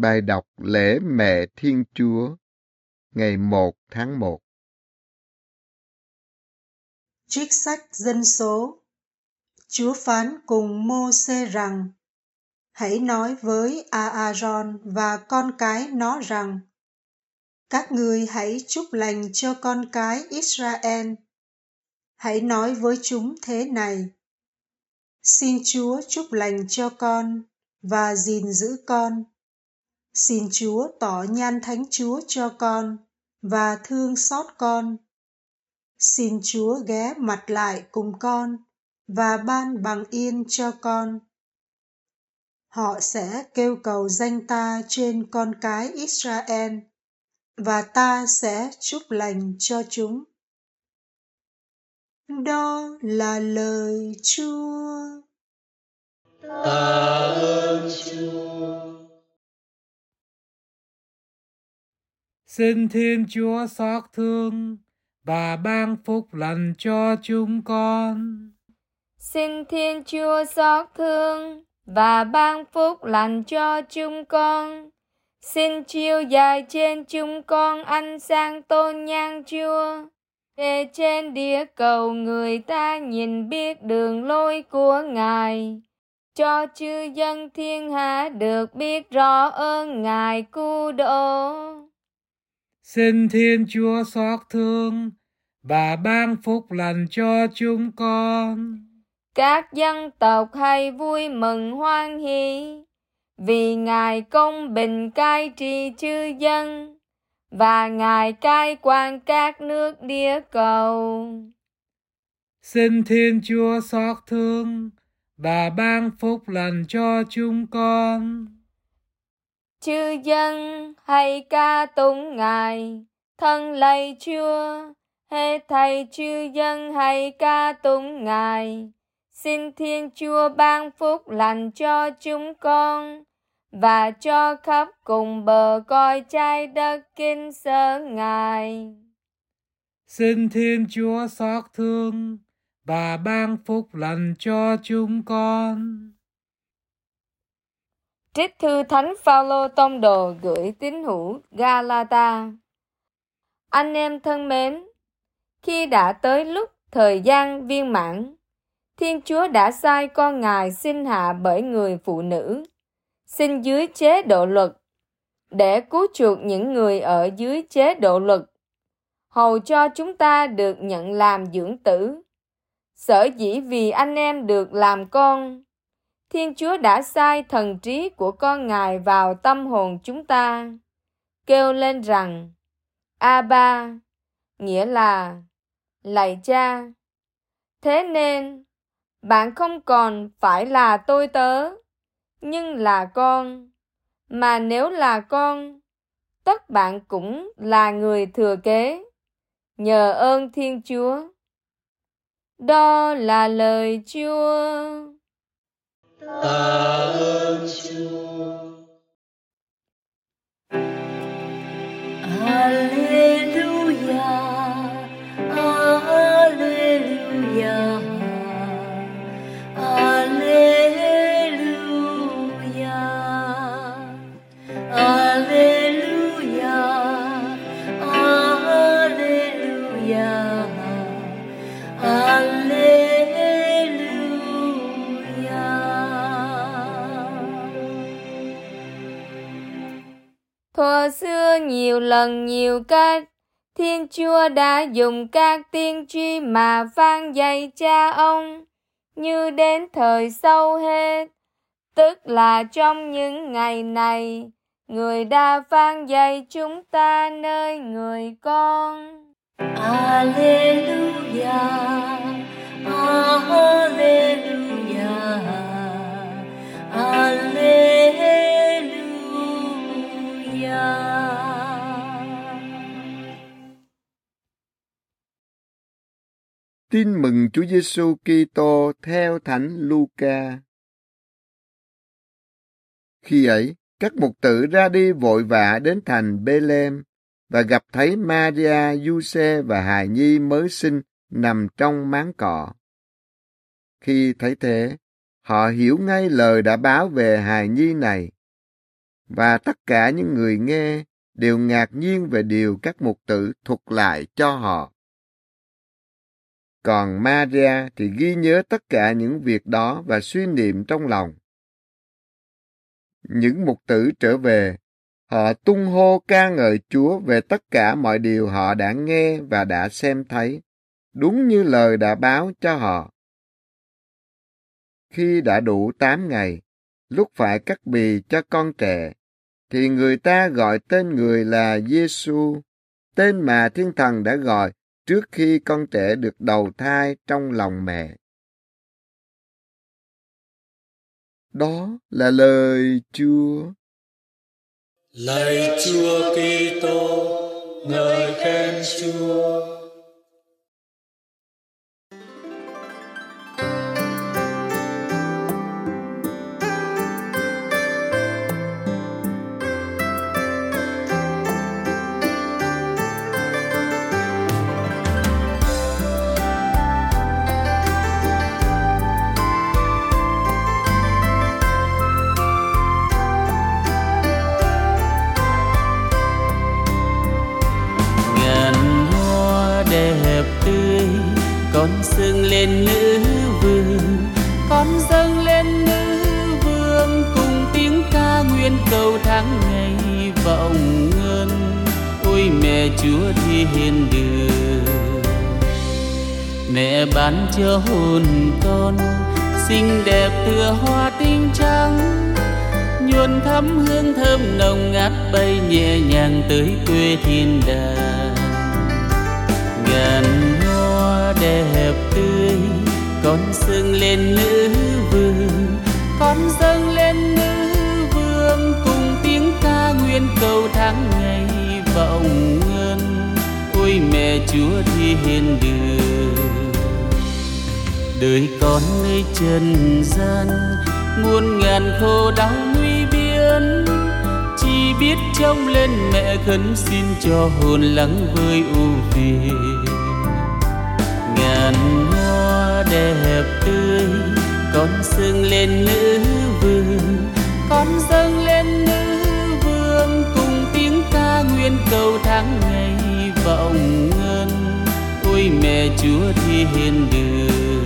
Bài đọc lễ Mẹ Thiên Chúa, ngày 1 tháng 1 Trích sách dân số, Chúa phán cùng Mô-xê rằng, Hãy nói với A-a-ron và con cái nó rằng, Các ngươi hãy chúc lành cho con cái Israel. Hãy nói với chúng thế này, Xin Chúa chúc lành cho con và gìn giữ con Xin Chúa tỏ nhan thánh Chúa cho con và thương xót con. Xin Chúa ghé mặt lại cùng con và ban bằng yên cho con. Họ sẽ kêu cầu danh ta trên con cái Israel và ta sẽ chúc lành cho chúng. Đó là lời Chúa. Ta ơn Chúa. Xin Thiên Chúa xót thương và ban phúc lành cho chúng con. Xin Thiên Chúa xót thương và ban phúc lành cho chúng con. Xin chiêu dài trên chúng con ánh sáng tôn nhang Chúa. Để trên địa cầu người ta nhìn biết đường lối của Ngài. Cho chư dân thiên hạ được biết rõ ơn Ngài cứu độ. Xin Thiên Chúa xót thương và ban phúc lành cho chúng con. Các dân tộc hay vui mừng hoan hỷ vì Ngài công bình cai trị chư dân và Ngài cai quản các nước địa cầu. Xin Thiên Chúa xót thương và ban phúc lành cho chúng con chư dân hay ca tụng ngài. Thân lạy chúa, hết thầy chư dân hay ca tụng ngài. Xin thiên chúa ban phúc lành cho chúng con và cho khắp cùng bờ coi trái đất kinh sợ ngài. Xin thiên chúa xót thương và ban phúc lành cho chúng con. Trích thư Thánh Phaolô Tông Đồ gửi tín hữu Galata. Anh em thân mến, khi đã tới lúc thời gian viên mãn, Thiên Chúa đã sai con Ngài sinh hạ bởi người phụ nữ, sinh dưới chế độ luật, để cứu chuộc những người ở dưới chế độ luật, hầu cho chúng ta được nhận làm dưỡng tử. Sở dĩ vì anh em được làm con, Thiên Chúa đã sai thần trí của con Ngài vào tâm hồn chúng ta, kêu lên rằng, A ba, nghĩa là lạy cha. Thế nên, bạn không còn phải là tôi tớ, nhưng là con. Mà nếu là con, tất bạn cũng là người thừa kế, nhờ ơn Thiên Chúa. Đó là lời Chúa. Hallelujah. Lần nhiều cách, Thiên Chúa đã dùng các tiên tri mà vang dạy cha ông, như đến thời sau hết, tức là trong những ngày này, người đã vang dạy chúng ta nơi người con. Alleluia, Alleluia, Chúa Giêsu Kitô theo Thánh Luca. Khi ấy, các mục tử ra đi vội vã đến thành Bethlehem và gặp thấy Maria, Giuse và hài nhi mới sinh nằm trong máng cỏ. Khi thấy thế, họ hiểu ngay lời đã báo về hài nhi này. và tất cả những người nghe đều ngạc nhiên về điều các mục tử thuật lại cho họ. Còn Maria thì ghi nhớ tất cả những việc đó và suy niệm trong lòng. Những mục tử trở về, họ tung hô ca ngợi Chúa về tất cả mọi điều họ đã nghe và đã xem thấy, đúng như lời đã báo cho họ. Khi đã đủ tám ngày, lúc phải cắt bì cho con trẻ, thì người ta gọi tên người là Giêsu, tên mà thiên thần đã gọi trước khi con trẻ được đầu thai trong lòng mẹ. Đó là lời Chúa. Lạy Chúa Kitô, ngợi khen Chúa. Lên nữ vương con dâng lên nữ vương cùng tiếng ca nguyện cầu tháng ngày vọng ngân. Ôi mẹ chúa thiên đường mẹ bán cho hồn con xinh đẹp tựa hoa tinh trắng. Nhuần thắm hương thơm nồng ngát bay nhẹ nhàng tới quê thiên đàng. Ngàn đẹp tươi, con dâng lên nữ vương, con dâng lên nữ vương cùng tiếng ca nguyện cầu tháng ngày vọng ngân. Ôi mẹ chúa thiên đường. Đời con nơi trần gian, muôn ngàn khổ đau nguy biên chỉ biết trông lên mẹ khấn xin cho hồn lắng vơi ưu phiền ngàn hoa đẹp tươi, con dâng lên nữ vương, con dâng lên nữ vương cùng tiếng ca nguyện cầu tháng ngày vọng ngân. Ôi mẹ chúa thiên đường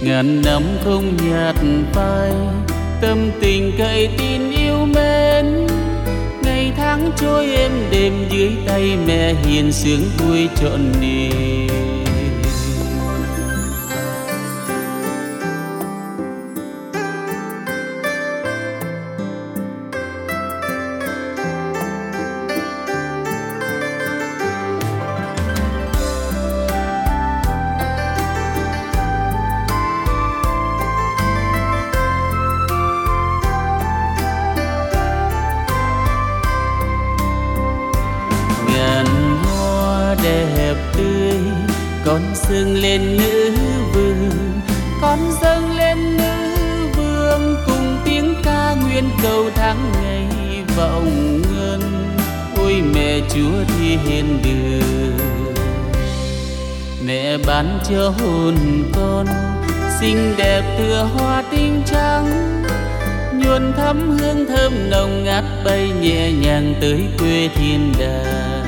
ngàn năm không nhạt phai, tâm tình cậy tin yêu mến. Ngày tháng trôi êm đêm dưới tay mẹ hiền sướng vui trọn niềm. Lên nữ vương con dâng lên nữ vương cùng tiếng ca nguyện cầu tháng ngày vọng ngân. Ôi mẹ chúa thiên đường, mẹ ban cho hồn con xinh đẹp tựa hoa tinh trắng. Nhuần thắm hương thơm nồng ngát bay nhẹ nhàng tới quê thiên đàng.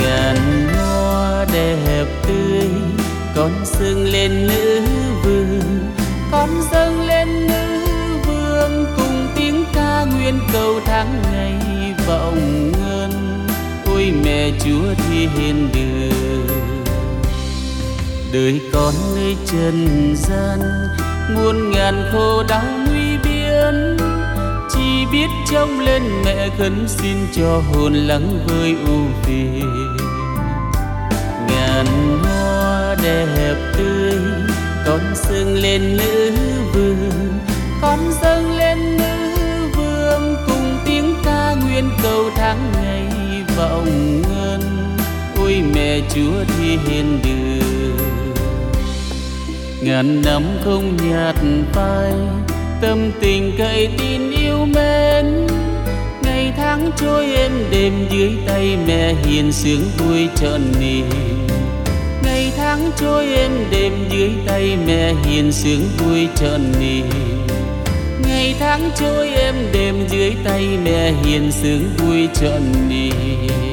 Ngàn đẹp tươi, con dâng lên nữ vương, con dâng lên nữ vương cùng tiếng ca nguyện cầu tháng ngày vọng ngân. Ôi mẹ chúa thiên đường, đời con nơi trần gian, muôn ngàn khổ đau nguy biên chỉ biết trông lên mẹ khấn xin cho hồn lắng vơi ưu phiền ngàn hoa đẹp tươi, con dâng lên nữ vương, con dâng lên nữ vương cùng tiếng ca nguyện cầu tháng ngày vọng ngân. Ôi mẹ chúa thiên đường, ngàn năm không nhạt phai, tâm tình cậy tin yêu mến. Ngày tháng trôi êm đêm dưới tay mẹ hiền sướng vui trọn niềm ngày tháng trôi êm đêm dưới tay mẹ hiền sướng vui trọn niềm ngày tháng trôi êm đêm dưới tay mẹ hiền sướng vui trọn niềm